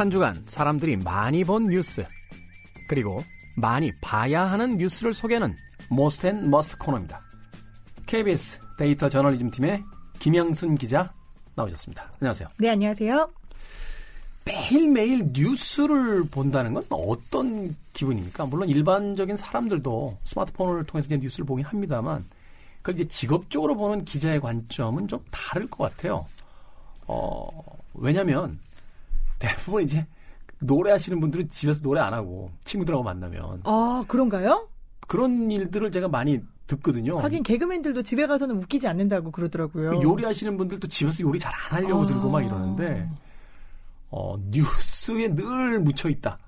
한 주간 사람들이 많이 본 뉴스 그리고 많이 봐야 하는 뉴스를 소개하는 Most and Must 코너입니다. KBS 데이터 저널리즘 팀의 김영순 기자 나오셨습니다. 안녕하세요. 네, 안녕하세요. 매일매일 뉴스를 본다는 건 어떤 기분입니까? 물론 일반적인 사람들도 스마트폰을 통해서 이제 뉴스를 보긴 합니다만 그걸 이제 직업적으로 보는 기자의 관점은 좀 다를 것 같아요. 어, 왜냐면 대부분 이제 노래하시는 분들은 집에서 노래 안 하고 친구들하고 만나면 아, 그런가요? 그런 일들을 제가 많이 듣거든요. 하긴 개그맨들도 집에 가서는 웃기지 않는다고 그러더라고요. 그 요리하시는 분들도 집에서 요리 잘 안 하려고 아. 들고 막 이러는데 어, 뉴스에 늘 묻혀 있다.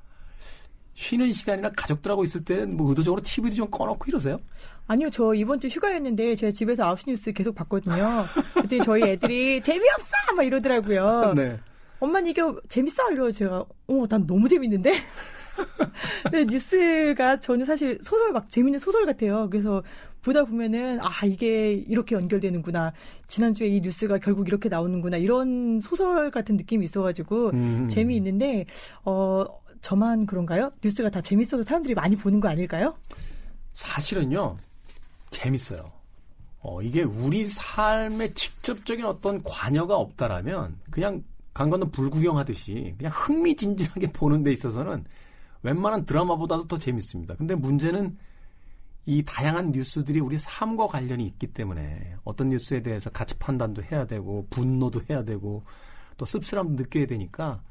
쉬는 시간이나 가족들하고 있을 때는 뭐 의도적으로 TV도 좀 꺼놓고 이러세요? 아니요, 저 이번 주 휴가였는데 제가 집에서 9시 뉴스 계속 봤거든요. 그랬더니 저희 애들이 재미없어! 막 이러더라고요. 네. 엄마는 이게 재밌어? 이러고 제가, 어, 난 너무 재밌는데? 근데 뉴스가 저는 사실 소설 막 재밌는 소설 같아요. 그래서 보다 보면은 아 이게 이렇게 연결되는구나. 지난주에 이 뉴스가 결국 이렇게 나오는구나. 이런 소설 같은 느낌이 있어가지고 음. 재미있는데 어 저만 그런가요? 뉴스가 다 재밌어서 사람들이 많이 보는 거 아닐까요? 사실은요, 재밌어요. 어, 이게 우리 삶에 직접적인 어떤 관여가 없다라면 그냥 강 건너 불구경하듯이 그냥 흥미진진하게 보는 데 있어서는 웬만한 드라마보다도 더 재밌습니다. 근데 문제는 이 다양한 뉴스들이 우리 삶과 관련이 있기 때문에 어떤 뉴스에 대해서 가치 판단도 해야 되고 분노도 해야 되고 또 씁쓸함도 느껴야 되니까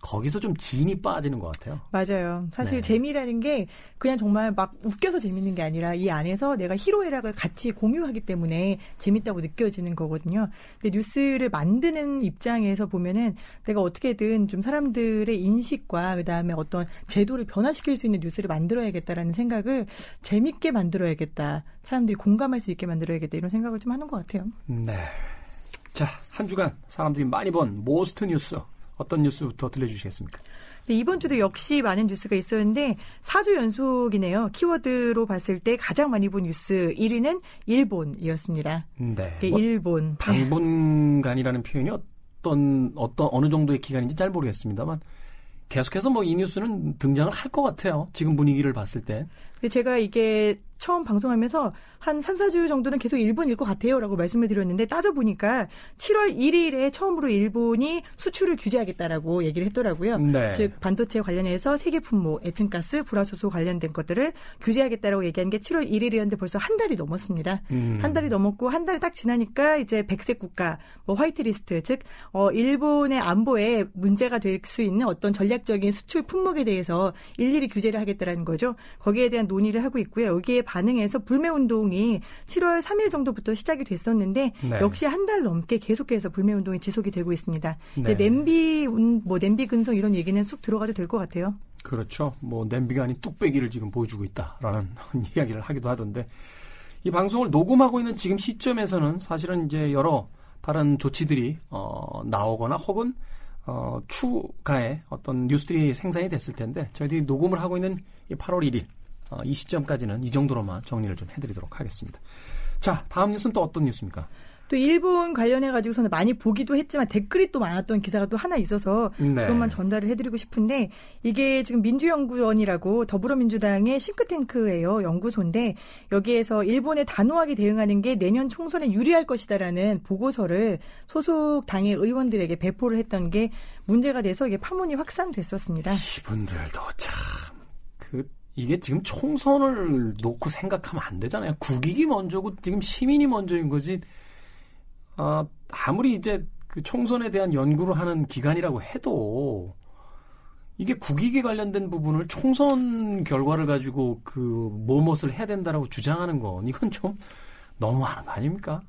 거기서 좀 진이 빠지는 것 같아요. 맞아요. 사실 네. 재미라는 게 그냥 정말 막 웃겨서 재밌는 게 아니라 이 안에서 내가 희로애락을 같이 공유하기 때문에 재밌다고 느껴지는 거거든요. 근데 뉴스를 만드는 입장에서 보면은 내가 어떻게든 좀 사람들의 인식과 그다음에 어떤 제도를 변화시킬 수 있는 뉴스를 만들어야겠다라는 생각을 재밌게 만들어야겠다. 사람들이 공감할 수 있게 만들어야겠다. 이런 생각을 좀 하는 것 같아요. 네. 자, 한 주간 사람들이 많이 본 Most 뉴스 어떤 뉴스부터 들려주시겠습니까? 네, 이번 주도 역시 많은 뉴스가 있었는데 4주 연속이네요. 키워드로 봤을 때 가장 많이 본 뉴스 1위는 일본이었습니다. 네. 네, 뭐 일본. 당분간이라는 표현이 어떤 어떤 어느 정도의 기간인지 잘 모르겠습니다만 계속해서 뭐 이 뉴스는 등장을 할 것 같아요. 지금 분위기를 봤을 때. 제가 이게 처음 방송하면서 한 3, 4주 정도는 계속 일본일 것 같아요 라고 말씀을 드렸는데 따져보니까 7월 1일에 처음으로 일본이 수출을 규제하겠다라고 얘기를 했더라고요. 네. 즉 반도체 관련해서 세계 품목, 에층가스, 불화수소 관련된 것들을 규제하겠다라고 얘기한 게 7월 1일이었는데 벌써 한 달이 넘었습니다. 음. 한 달이 넘었고 한 달이 딱 지나니까 이제 백색 국가, 뭐 화이트리스트, 즉 어, 일본의 안보에 문제가 될 수 있는 어떤 전략적인 수출 품목에 대해서 일일이 규제를 하겠다라는 거죠. 거기에 대한 논의를 하고 있고요. 여기에 반응해서 불매 운동이 7월 3일 정도부터 시작이 됐었는데 네. 역시 한 달 넘게 계속해서 불매 운동이 지속이 되고 있습니다. 네. 냄비 운- 뭐 냄비 근성 이런 얘기는 쑥 들어가도 될 것 같아요. 그렇죠. 뭐 냄비가 아닌 뚝배기를 지금 보여주고 있다라는 이야기를 하기도 하던데 이 방송을 녹음하고 있는 지금 시점에서는 사실은 이제 여러 다른 조치들이 어, 나오거나 혹은 어, 추가의 어떤 뉴스들이 생산이 됐을 텐데 저희들이 녹음을 하고 있는 이 8월 1일 어, 이 시점까지는 이 정도로만 정리를 좀 해드리도록 하겠습니다. 자, 다음 뉴스는 또 어떤 뉴스입니까? 또 일본 관련해 가지고서는 많이 보기도 했지만 댓글이 또 많았던 기사가 또 하나 있어서 네. 그것만 전달을 해드리고 싶은데 이게 지금 민주연구원이라고 더불어민주당의 싱크탱크예요 연구소인데 여기에서 일본의 단호하게 대응하는 게 내년 총선에 유리할 것이다라는 보고서를 소속 당의 의원들에게 배포를 했던 게 문제가 돼서 이게 파문이 확산됐었습니다. 이분들도 참, 그, 이게 지금 총선을 놓고 생각하면 안 되잖아요. 국익이 먼저고 지금 시민이 먼저인 거지. 아, 아무리 이제 그 총선에 대한 연구를 하는 기관이라고 해도 이게 국익에 관련된 부분을 총선 결과를 가지고 그 뭐뭇을 해야 된다라고 주장하는 건 이건 좀 너무하는 거 아닙니까?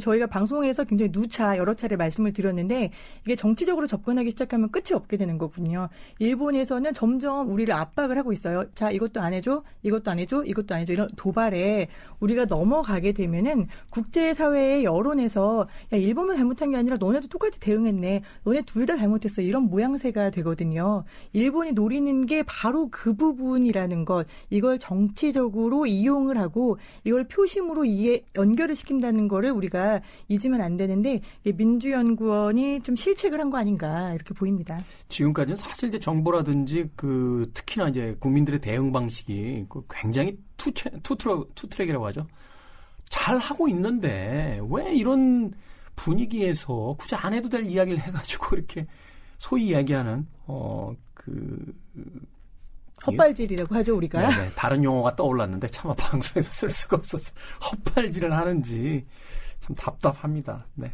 저희가 방송에서 굉장히 누차 여러 차례 말씀을 드렸는데 이게 정치적으로 접근하기 시작하면 끝이 없게 되는 거군요. 일본에서는 점점 우리를 압박을 하고 있어요. 자, 이것도 안 해줘, 이것도 안 해줘, 이것도 안 해줘 이런 도발에 우리가 넘어가게 되면은 국제사회의 여론에서 야 일본만 잘못한 게 아니라 너네도 똑같이 대응했네. 너네 둘 다 잘못했어. 이런 모양새가 되거든요. 일본이 노리는 게 바로 그 부분이라는 것. 이걸 정치적으로 이용을 하고 이걸 표심으로 이제 연결을 시킨다는 거를 우리가 우리가 잊으면 안 되는데 민주연구원이 좀 실책을 한 거 아닌가 이렇게 보입니다. 지금까지는 사실 이제 정부라든지 그 특히나 이제 국민들의 대응 방식이 그 굉장히 투, 투트랙이라고 하죠. 잘 하고 있는데 왜 이런 분위기에서 굳이 안 해도 될 이야기를 해가지고 이렇게 소위 이야기하는 어그 헛발질이라고 하죠 우리가. 네네, 다른 용어가 떠올랐는데 차마 방송에서 쓸 수가 없어서 헛발질을 하는지 참 답답합니다. 네.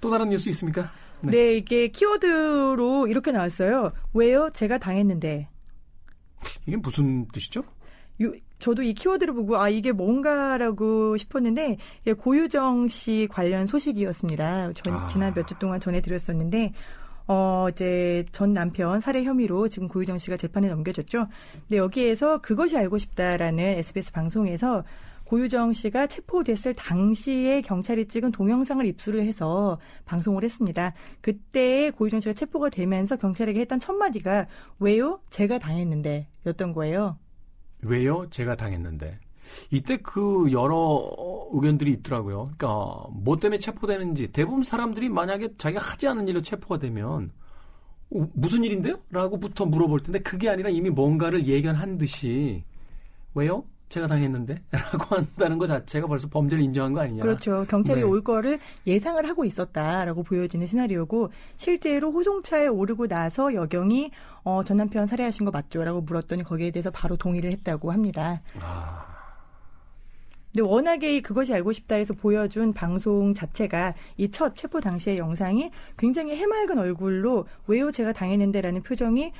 또 다른 뉴스 있습니까? 네. 네, 이게 키워드로 이렇게 나왔어요. 왜요? 제가 당했는데. 이게 무슨 뜻이죠? 요, 저도 이 키워드를 보고 아 이게 뭔가라고 싶었는데 고유정 씨 관련 소식이었습니다. 전, 아. 지난 몇 주 동안 전해드렸었는데 어, 이제 전 남편 살해 혐의로 지금 고유정 씨가 재판에 넘겨졌죠. 근데 여기에서 그것이 알고 싶다라는 SBS 방송에서 고유정 씨가 체포됐을 당시에 경찰이 찍은 동영상을 입수를 해서 방송을 했습니다. 그때 고유정 씨가 체포가 되면서 경찰에게 했던 첫 마디가 왜요? 제가 당했는데 였던 거예요. 왜요? 제가 당했는데. 이때 그 여러 의견들이 있더라고요. 그러니까 뭐 때문에 체포되는지 대부분 사람들이 만약에 자기가 하지 않은 일로 체포가 되면 어, 무슨 일인데요? 라고부터 물어볼 텐데 그게 아니라 이미 뭔가를 예견한 듯이 왜요? 제가 당했는데? 라고 한다는 것 자체가 벌써 범죄를 인정한 거 아니냐. 그렇죠. 경찰이 네. 올 거를 예상을 하고 있었다라고 보여지는 시나리오고 실제로 호송차에 오르고 나서 여경이 어, 전 남편 살해하신 거 맞죠? 라고 물었더니 거기에 대해서 바로 동의를 했다고 합니다. 아. 근데 워낙에 그것이 알고 싶다 해서 보여준 방송 자체가 이 첫 체포 당시의 영상이 굉장히 해맑은 얼굴로 왜요 제가 당했는데라는 표정이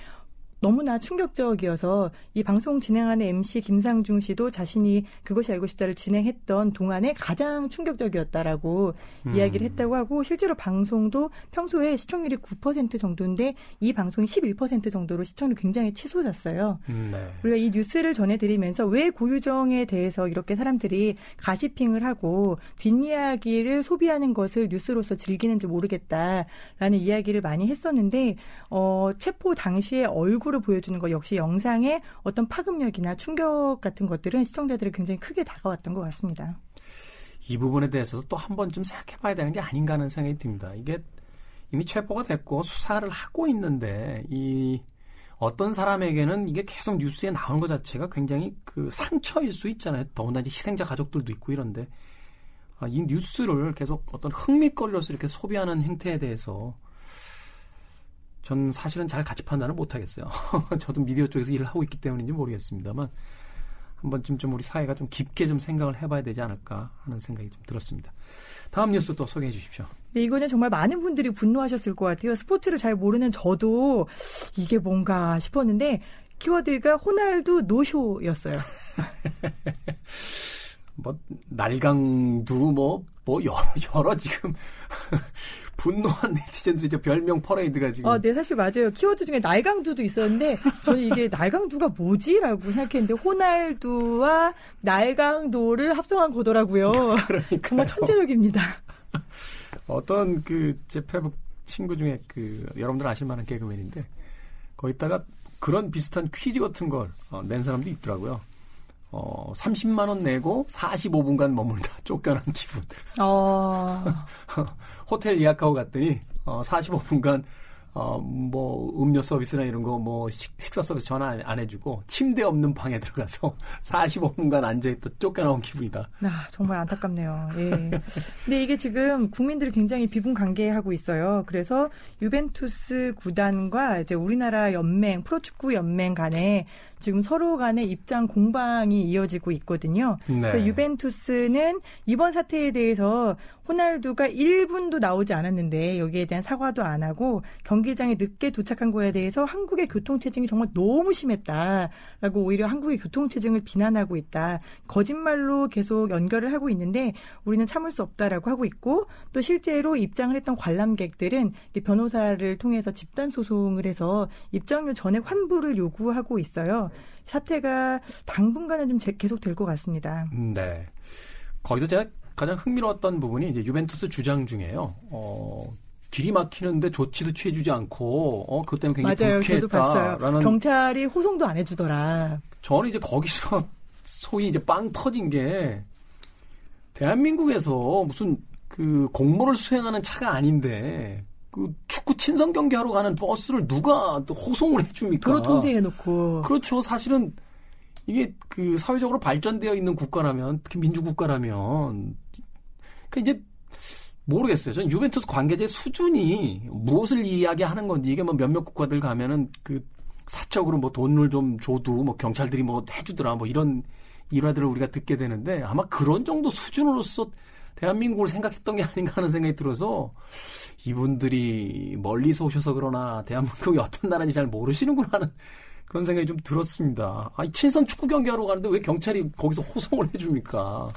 너무나 충격적이어서 이 방송 진행하는 MC 김상중 씨도 자신이 그것이 알고 싶다를 진행했던 동안에 가장 충격적이었다라고 음. 이야기를 했다고 하고 실제로 방송도 평소에 시청률이 9% 정도인데 이 방송이 11% 정도로 시청률 굉장히 치솟았어요. 음, 네. 우리가 이 뉴스를 전해드리면서 왜 고유정에 대해서 이렇게 사람들이 가시핑을 하고 뒷이야기를 소비하는 것을 뉴스로서 즐기는지 모르겠다라는 이야기를 많이 했었는데 어, 체포 당시에 얼굴 얼굴을 보여주는 것 역시 영상의 어떤 파급력이나 충격 같은 것들은 시청자들이 굉장히 크게 다가왔던 것 같습니다. 이 부분에 대해서도 또 한 번쯤 생각해 봐야 되는 게 아닌가 하는 생각이 듭니다. 이게 이미 체포가 됐고 수사를 하고 있는데 이 어떤 사람에게는 이게 계속 뉴스에 나오는 것 자체가 굉장히 그 상처일 수 있잖아요. 더군다나 희생자 가족들도 있고 이런데 아, 이 뉴스를 계속 어떤 흥미거리로서 이렇게 소비하는 행태에 대해서 전 사실은 잘 가치 판단을 못 하겠어요. 저도 미디어 쪽에서 일을 하고 있기 때문인지 모르겠습니다만 한 번쯤 좀 우리 사회가 좀 깊게 좀 생각을 해봐야 되지 않을까 하는 생각이 좀 들었습니다. 다음 뉴스 또 소개해 주십시오. 네, 이거는 정말 많은 분들이 분노하셨을 것 같아요. 스포츠를 잘 모르는 저도 이게 뭔가 싶었는데 키워드가 호날두 노쇼였어요. 뭐 날강두 뭐뭐 뭐 여러, 여러 지금 분노한 네티즌들이 저 별명 퍼레이드가 지금. 아, 네, 사실 맞아요. 키워드 중에 날강두도 있었는데, 저는 이게 날강두가 뭐지라고 생각했는데, 호날두와 날강도를 합성한 거더라고요. 그러니까 정말 천재적입니다. 어떤 그, 제 페북 친구 중에 그, 여러분들 아실 만한 개그맨인데, 거기다가 그런 비슷한 퀴즈 같은 걸낸 어, 사람도 있더라고요. 어, 30만 원 내고 45분간 머물다 쫓겨난 기분. 어. 호텔 예약하고 갔더니 어, 45분간 어, 뭐, 음료 서비스나 이런 거, 뭐, 식, 사 서비스 전화 안, 해주고, 침대 없는 방에 들어가서 45분간 앉아있다 쫓겨나온 기분이다. 아, 정말 안타깝네요. 예. 근데 이게 지금 국민들이 굉장히 비분관계하고 있어요. 그래서 유벤투스 구단과 이제 우리나라 연맹, 프로축구 연맹 간에 지금 서로 간의 입장 공방이 이어지고 있거든요. 네. 그래서 유벤투스는 이번 사태에 대해서 호날두가 1분도 나오지 않았는데 여기에 대한 사과도 안 하고 경기장에 늦게 도착한 거에 대해서 한국의 교통체증이 정말 너무 심했다라고 오히려 한국의 교통체증을 비난하고 있다. 거짓말로 계속 연결을 하고 있는데 우리는 참을 수 없다라고 하고 있고 또 실제로 입장을 했던 관람객들은 변호사를 통해서 집단 소송을 해서 입장료 전액 환불을 요구하고 있어요. 사태가 당분간은 좀 계속 될 것 같습니다. 음, 네. 거기서 제가 가장 흥미로웠던 부분이 이제 유벤투스 주장 중에요. 어, 길이 막히는데 조치도 취해주지 않고 어 그것 때문에 굉장히 맞아요. 불쾌했다라는 경찰이 호송도 안 해주더라. 저는 이제 거기서 소위 이제 빵 터진 게 대한민국에서 무슨 그 공모를 수행하는 차가 아닌데 그 축구 친선 경기하러 가는 버스를 누가 또 호송을 해줍니까? 도로 통제해놓고. 그렇죠. 사실은 이게 그 사회적으로 발전되어 있는 국가라면 특히 민주국가라면 그 이제 모르겠어요. 저는 유벤투스 관계자 수준이 무엇을 이야기하는 건지 이게 뭐 몇몇 국가들 가면은 그 사적으로 뭐 돈을 좀 줘도 뭐 경찰들이 뭐 해주더라 뭐 이런 일화들을 우리가 듣게 되는데 아마 그런 정도 수준으로서 대한민국을 생각했던 게 아닌가 하는 생각이 들어서 이분들이 멀리서 오셔서 그러나 대한민국이 어떤 나라인지 잘 모르시는구나 하는 그런 생각이 좀 들었습니다. 아니, 친선 축구 경기하러 가는데 왜 경찰이 거기서 호송을 해줍니까?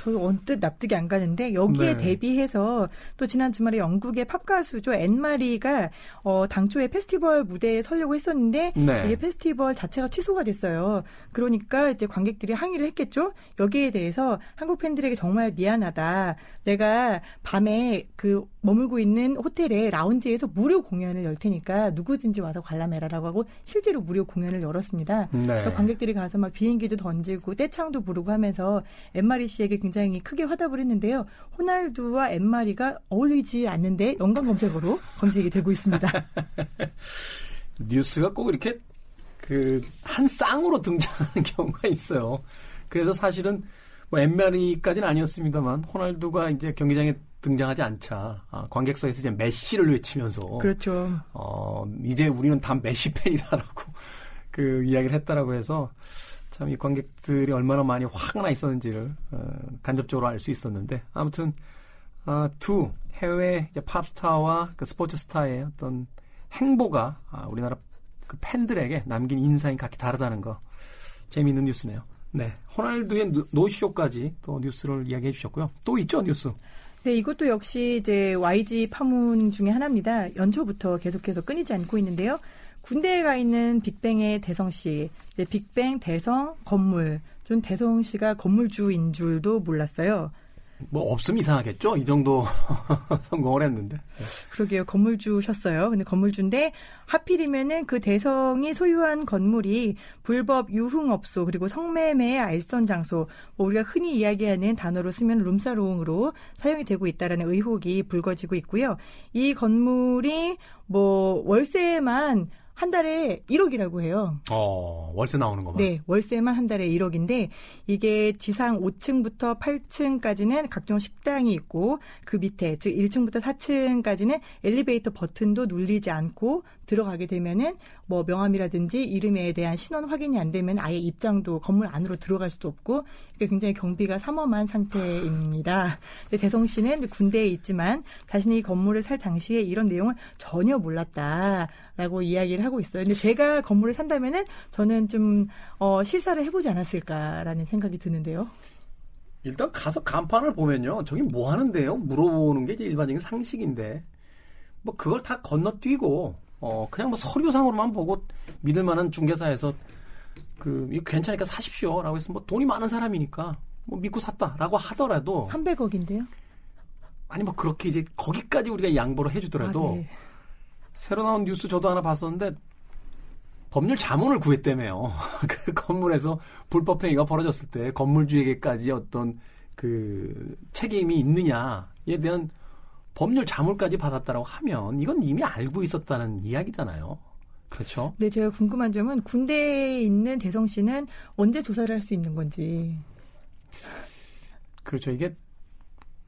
저도 언뜻 납득이 안 가는데 여기에 네. 대비해서 또 지난 주말에 영국의 팝 가수죠 앤마리가 어, 당초에 페스티벌 무대에 서려고 했었는데 네. 이게 페스티벌 자체가 취소가 됐어요. 그러니까 이제 관객들이 항의를 했겠죠. 여기에 대해서 한국 팬들에게 정말 미안하다. 내가 밤에 그 머물고 있는 호텔의 라운지에서 무료 공연을 열 테니까 누구든지 와서 관람해라라고 하고 실제로 무료 공연을 열었습니다. 네. 그러니까 관객들이 가서 막 비행기도 던지고 떼창도 부르고 하면서 엠마리 씨에게 굉장히 크게 화답을 했는데요. 호날두와 엠마리가 어울리지 않는데 연관 검색어로 검색이 되고 있습니다. 뉴스가 꼭 이렇게 그 한 쌍으로 등장하는 경우가 있어요. 그래서 사실은 뭐 엠마리까지는 아니었습니다만 호날두가 이제 경기장에 등장하지 않자 아, 관객석에서 이제 메시를 외치면서 그렇죠. 어 이제 우리는 다 메시 팬이다라고 그 이야기를 했다라고 해서 참 이 관객들이 얼마나 많이 화가 나 있었는지를 어, 간접적으로 알 수 있었는데 아무튼 아, 두 해외 이제 팝스타와 그 스포츠 스타의 어떤 행보가 아, 우리나라 그 팬들에게 남긴 인상이 각기 다르다는 거 재미있는 뉴스네요. 네, 호날두의 노- 노쇼까지 또 뉴스를 이야기해 주셨고요. 또 있죠 뉴스. 네, 이것도 역시 이제 YG 파문 중에 하나입니다. 연초부터 계속해서 끊이지 않고 있는데요. 군대에 가 있는 빅뱅의 대성 씨, 이제 빅뱅 대성 건물. 전 대성 씨가 건물주인 줄도 몰랐어요. 뭐 없으면 이상하겠죠. 이 정도 성공을 했는데. 그러게요. 건물주셨어요. 근데 건물주인데 하필이면은 그 대성이 소유한 건물이 불법 유흥업소 그리고 성매매의 알선 장소 뭐 우리가 흔히 이야기하는 단어로 쓰면 룸사롱으로 사용이 되고 있다라는 의혹이 불거지고 있고요. 이 건물이 뭐 월세만 한 달에 1억이라고 해요. 어 월세 나오는 거만. 네, 월세만 한 달에 1억인데 이게 지상 5층부터 8층까지는 각종 식당이 있고 그 밑에 즉 1층부터 4층까지는 엘리베이터 버튼도 눌리지 않고 들어가게 되면은 뭐 명함이라든지 이름에 대한 신원 확인이 안 되면 아예 입장도 건물 안으로 들어갈 수도 없고 굉장히 경비가 삼엄한 상태입니다. 대성 씨는 군대에 있지만 자신이 이 건물을 살 당시에 이런 내용을 전혀 몰랐다라고 이야기를 하고 있어요. 근데 제가 건물을 산다면은 저는 좀 어, 실사를 해보지 않았을까라는 생각이 드는데요. 일단 가서 간판을 보면요. 저기 뭐 하는데요? 물어보는 게 이제 일반적인 상식인데. 뭐 그걸 다 건너뛰고 어 그냥 뭐 서류상으로만 보고 믿을 만한 중개사에서 그 이거 괜찮으니까 사십시오 라고 해서 뭐 돈이 많은 사람이니까 뭐 믿고 샀다 라고 하더라도 300억인데요. 아니 뭐 그렇게 이제 거기까지 우리가 양보를 해주더라도 아, 네. 새로 나온 뉴스 저도 하나 봤었는데 법률 자문을 구했다며요. 그 건물에서 불법 행위가 벌어졌을 때 건물주에게까지 어떤 그 책임이 있느냐에 대한 법률 자문까지 받았다라고 하면 이건 이미 알고 있었다는 이야기잖아요. 그렇죠? 네, 제가 궁금한 점은 군대에 있는 대성 씨는 언제 조사를 할 수 있는 건지. 그렇죠. 이게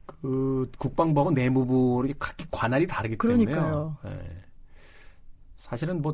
그 국방부하고 내무부로 각기 관할이 다르기. 그러니까요. 예. 사실은 뭐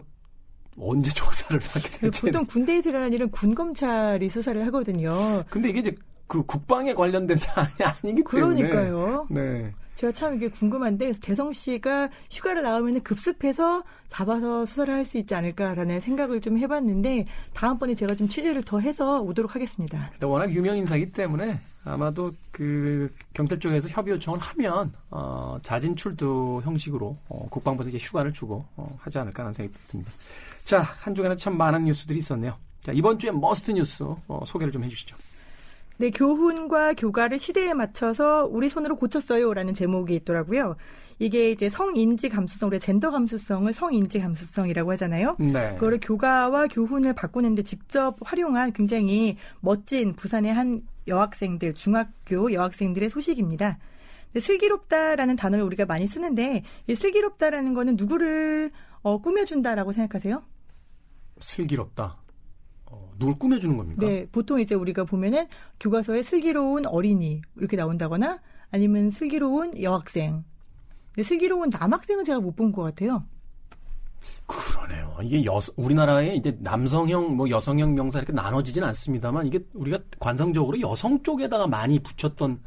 언제 조사를 하게 될지 보통 군대에 들어가는 일은 군 검찰이 수사를 하거든요. 근데 이게 이제 그 국방에 관련된 사안이 아니기 때문에. 그러니까요. 네. 제가 참 이게 궁금한데 대성 씨가 휴가를 나오면 급습해서 잡아서 수사를 할 수 있지 않을까라는 생각을 좀 해봤는데 다음번에 제가 좀 취재를 더 해서 오도록 하겠습니다. 워낙 유명 인사이기 때문에 아마도 그 경찰 쪽에서 협의 요청을 하면 어, 자진 출두 형식으로 어, 국방부에서 휴가를 주고 어, 하지 않을까 하는 생각이 듭니다. 자, 한 주간에 참 많은 뉴스들이 있었네요. 자, 이번 주에 Must 뉴스 어, 소개를 좀 해주시죠. 네, 교훈과 교가를 시대에 맞춰서 우리 손으로 고쳤어요라는 제목이 있더라고요. 이게 이제 성인지 감수성, 우리 젠더 감수성을 성인지 감수성이라고 하잖아요. 네. 그거를 교가와 교훈을 바꾸는데 직접 활용한 굉장히 멋진 부산의 한 여학생들, 중학교 여학생들의 소식입니다. 슬기롭다라는 단어를 우리가 많이 쓰는데 이 슬기롭다라는 거는 누구를 어, 꾸며준다라고 생각하세요? 슬기롭다. 어, 누굴 꾸며주는 겁니까? 네, 보통 이제 우리가 보면은 교과서에 슬기로운 어린이 이렇게 나온다거나 아니면 슬기로운 여학생. 근데 슬기로운 남학생은 제가 못 본 것 같아요. 그러네요. 이게 여, 우리나라에 이제 남성형, 뭐 여성형 명사 이렇게 나눠지진 않습니다만 이게 우리가 관성적으로 여성 쪽에다가 많이 붙였던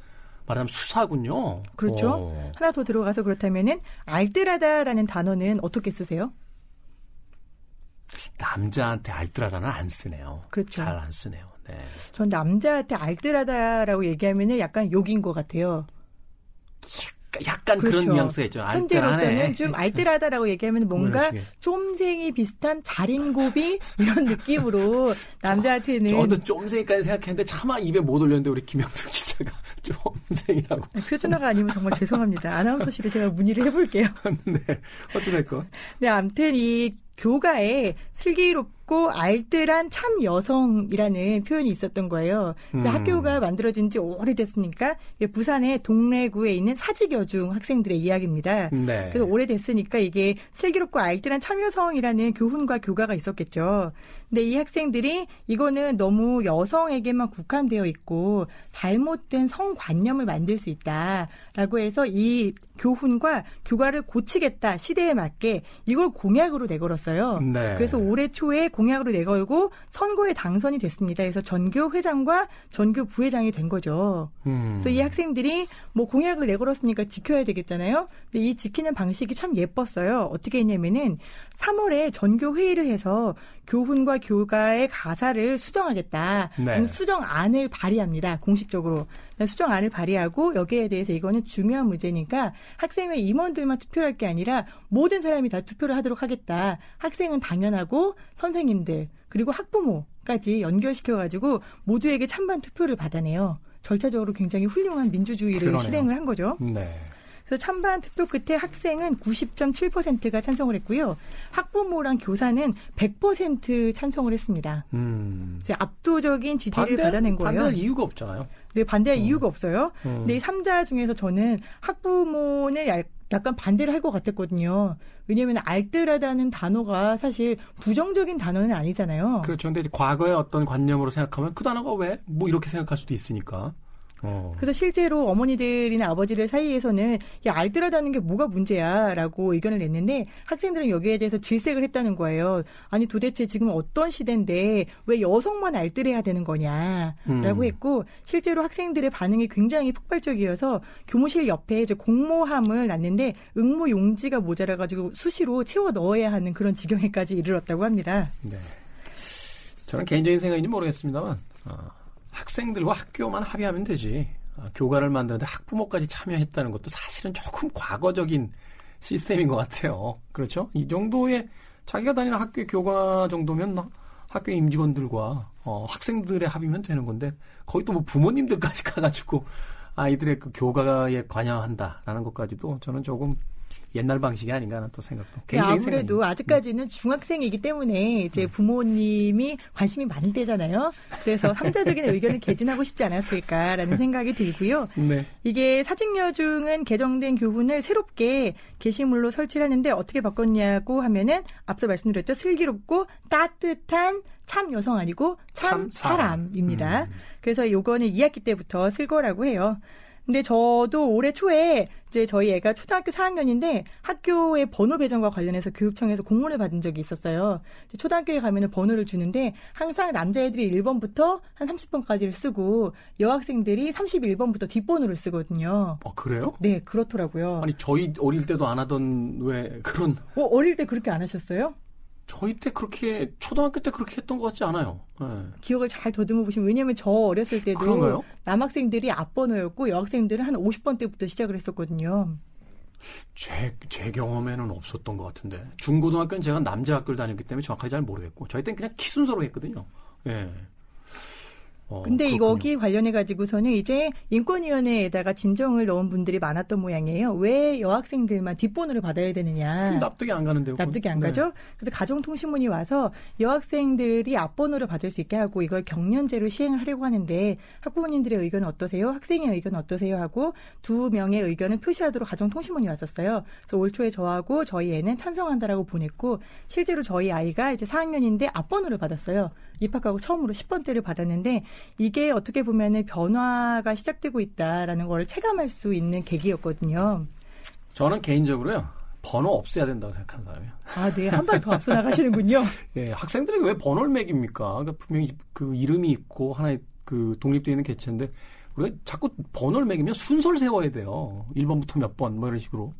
말하자면 수사군요. 그렇죠. 오. 하나 더 들어가서 그렇다면은 알뜰하다라는 단어는 어떻게 쓰세요? 남자한테 알뜰하다는 안 쓰네요. 그렇죠. 잘 안 쓰네요. 네. 전 남자한테 알뜰하다라고 얘기하면은 약간 욕인 것 같아요. 약간 그렇죠. 그런 뉘앙스가 있죠. 현재로서는 좀 알뜰하다라고 얘기하면 뭔가 쫌생이 비슷한 자린고비 이런 느낌으로 남자한테는 저도 쫌생이까지 생각했는데 차마 입에 못 올렸는데 우리 김영수 기자가 쫌생이라고 표준어가 아니면 정말 죄송합니다. 아나운서실에 제가 문의를 해볼게요. 네, 어찌됐건. 네, 아무튼 이 교가에 슬기롭 고 알뜰한 참 여성이라는 표현이 있었던 거예요. 음. 학교가 만들어진 지 오래됐으니까 부산의 동래구에 있는 사직여중 학생들의 이야기입니다. 네. 그래서 오래됐으니까 이게 슬기롭고 알뜰한 참 여성이라는 교훈과 교가가 있었겠죠. 근데 이 학생들이 이거는 너무 여성에게만 국한되어 있고 잘못된 성관념을 만들 수 있다라고 해서 이 교훈과 교과를 고치겠다 시대에 맞게 이걸 공약으로 내걸었어요. 네. 그래서 올해 초에 공약으로 내걸고 선거에 당선이 됐습니다. 그래서 전교 회장과 전교 부회장이 된 거죠. 음. 그래서 이 학생들이 뭐 공약을 내걸었으니까 지켜야 되겠잖아요. 근데 이 지키는 방식이 참 예뻤어요. 어떻게 했냐면은 3월에 전교 회의를 해서 교훈과 교가의 가사를 수정하겠다. 네. 수정안을 발의합니다. 공식적으로. 수정안을 발의하고 여기에 대해서 이거는 중요한 문제니까 학생회 임원들만 투표를 할 게 아니라 모든 사람이 다 투표를 하도록 하겠다. 학생은 당연하고 선생님들 그리고 학부모까지 연결시켜가지고 모두에게 찬반 투표를 받아내요. 절차적으로 굉장히 훌륭한 민주주의를 그러네요. 실행을 한 거죠. 네. 그래서 찬반 투표 끝에 학생은 90.7%가 찬성을 했고요. 학부모랑 교사는 100% 찬성을 했습니다. 음. 압도적인 지지를 반대, 받아낸 거예요. 반대할 이유가 없잖아요. 네, 반대할 음. 이유가 없어요. 음. 근데 이 3자 중에서 저는 학부모는 약간 반대를 할 것 같았거든요. 왜냐하면 알뜰하다는 단어가 사실 부정적인 단어는 아니잖아요. 그렇죠. 근데 과거의 어떤 관념으로 생각하면 그 단어가 왜? 뭐 이렇게 생각할 수도 있으니까. 어. 그래서 실제로 어머니들이나 아버지들 사이에서는 야 알뜰하다는 게 뭐가 문제야라고 의견을 냈는데 학생들은 여기에 대해서 질색을 했다는 거예요. 아니 도대체 지금 어떤 시대인데 왜 여성만 알뜰해야 되는 거냐라고 음. 했고 실제로 학생들의 반응이 굉장히 폭발적이어서 교무실 옆에 이제 공모함을 놨는데 응모 용지가 모자라 가지고 수시로 채워 넣어야 하는 그런 지경에까지 이르렀다고 합니다. 네. 저는 개인적인 생각인지 모르겠습니다만. 어. 학생들과 학교만 합의하면 되지. 아, 교과를 만드는데 학부모까지 참여했다는 것도 사실은 조금 과거적인 시스템인 것 같아요. 그렇죠? 이 정도의 자기가 다니는 학교의 교과 정도면 학교 임직원들과 어, 학생들의 합의면 되는 건데 거의 또뭐 부모님들까지 가가지고 아이들의 그 교과에 관여한다라는 것까지도 저는 조금 옛날 방식이 아닌가 하는 또 생각도 네, 아무래도 생각입니다. 아직까지는 네. 중학생이기 때문에 이제 네. 부모님이 관심이 많을 때잖아요. 그래서 삼자적인 의견을 개진하고 싶지 않았을까라는 생각이 들고요. 네. 이게 사직여중은 개정된 교훈을 새롭게 게시물로 설치를 하는데 어떻게 바꿨냐고 하면은 앞서 말씀드렸죠. 슬기롭고 따뜻한 참 여성 아니고 참, 참 사람입니다. 음. 그래서 요거는 2학기 때부터 쓸 거라고 해요. 근데 저도 올해 초에 이제 저희 애가 초등학교 4학년인데 학교의 번호 배정과 관련해서 교육청에서 공문을 받은 적이 있었어요. 초등학교에 가면은 번호를 주는데 항상 남자애들이 1번부터 한 30번까지를 쓰고 여학생들이 31번부터 뒷번호를 쓰거든요. 아, 그래요? 네, 그렇더라고요. 아니, 저희 어릴 때도 안 하던 왜 그런 어, 어릴 때 그렇게 안 하셨어요? 저희 때 그렇게 초등학교 때 그렇게 했던 것 같지 않아요. 네. 기억을 잘 더듬어 보시면 왜냐하면 저 어렸을 때도 그런가요? 남학생들이 앞번호였고 여학생들은 한 50번 때부터 시작을 했었거든요. 제, 제 경험에는 없었던 것 같은데 중고등학교는 제가 남자 학교를 다녔기 때문에 정확하게 잘 모르겠고 저희 때는 그냥 키 순서로 했거든요. 예. 어, 근데 그렇군요. 이거기 관련해 가지고서는 이제 인권위원회에다가 진정을 넣은 분들이 많았던 모양이에요. 왜 여학생들만 뒷번호를 받아야 되느냐? 납득이 안 가는데요. 납득이 안 네. 가죠? 그래서 가정통신문이 와서 여학생들이 앞번호를 받을 수 있게 하고 이걸 경련제로 시행을 하려고 하는데 학부모님들의 의견은 어떠세요? 학생의 의견은 어떠세요? 하고 두 명의 의견을 표시하도록 가정통신문이 왔었어요. 그래서 올 초에 저하고 저희 애는 찬성한다라고 보냈고 실제로 저희 아이가 이제 4학년인데 앞번호를 받았어요. 입학하고 처음으로 10번대를 받았는데 이게 어떻게 보면은 변화가 시작되고 있다라는 걸 체감할 수 있는 계기였거든요. 저는 개인적으로요. 번호 없애야 된다고 생각하는 사람이에요. 아, 네. 한 발 더 앞서 나가시는군요. 예, 학생들에게 왜 번호를 매깁니까? 그러니까 분명히 그 이름이 있고 하나의 그 독립되어 있는 개체인데 우리가 자꾸 번호를 매기면 순서를 세워야 돼요. 1번부터 몇 번 뭐 이런 식으로.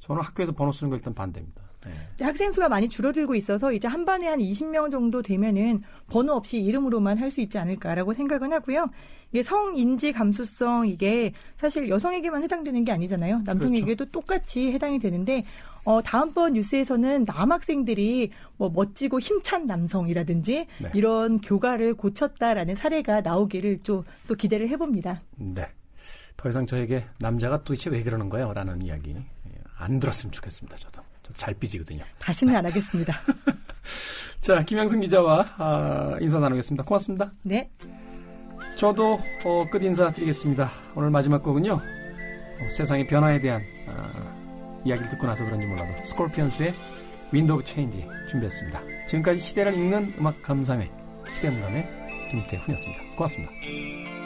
저는 학교에서 번호 쓰는 거 일단 반대입니다. 예. 근데 학생 수가 많이 줄어들고 있어서 이제 한 반에 한 20명 정도 되면은 번호 없이 이름으로만 할 수 있지 않을까라고 생각은 하고요. 이게 성인지 감수성 이게 사실 여성에게만 해당되는 게 아니잖아요. 남성에게도 똑같이 해당이 되는데 어 다음번 뉴스에서는 남학생들이 뭐 멋지고 힘찬 남성이라든지 네. 이런 교가를 고쳤다라는 사례가 나오기를 좀 또 기대를 해봅니다. 네. 더 이상 저에게 남자가 도대체 왜 그러는 거예요? 라는 이야기 예, 안 들었으면 좋겠습니다. 저도. 저 잘 삐지거든요. 다시는 안 하겠습니다. 자, 김영순 기자와 아, 인사 나누겠습니다. 고맙습니다. 네. 저도 어, 끝 인사 드리겠습니다. 오늘 마지막 곡은요. 어, 세상의 변화에 대한 아, 이야기를 듣고 나서 그런지 몰라도 스콜피언스의 Wind of Change 준비했습니다. 지금까지 시대를 읽는 음악 감상회 시대음감의 김태훈이었습니다. 고맙습니다.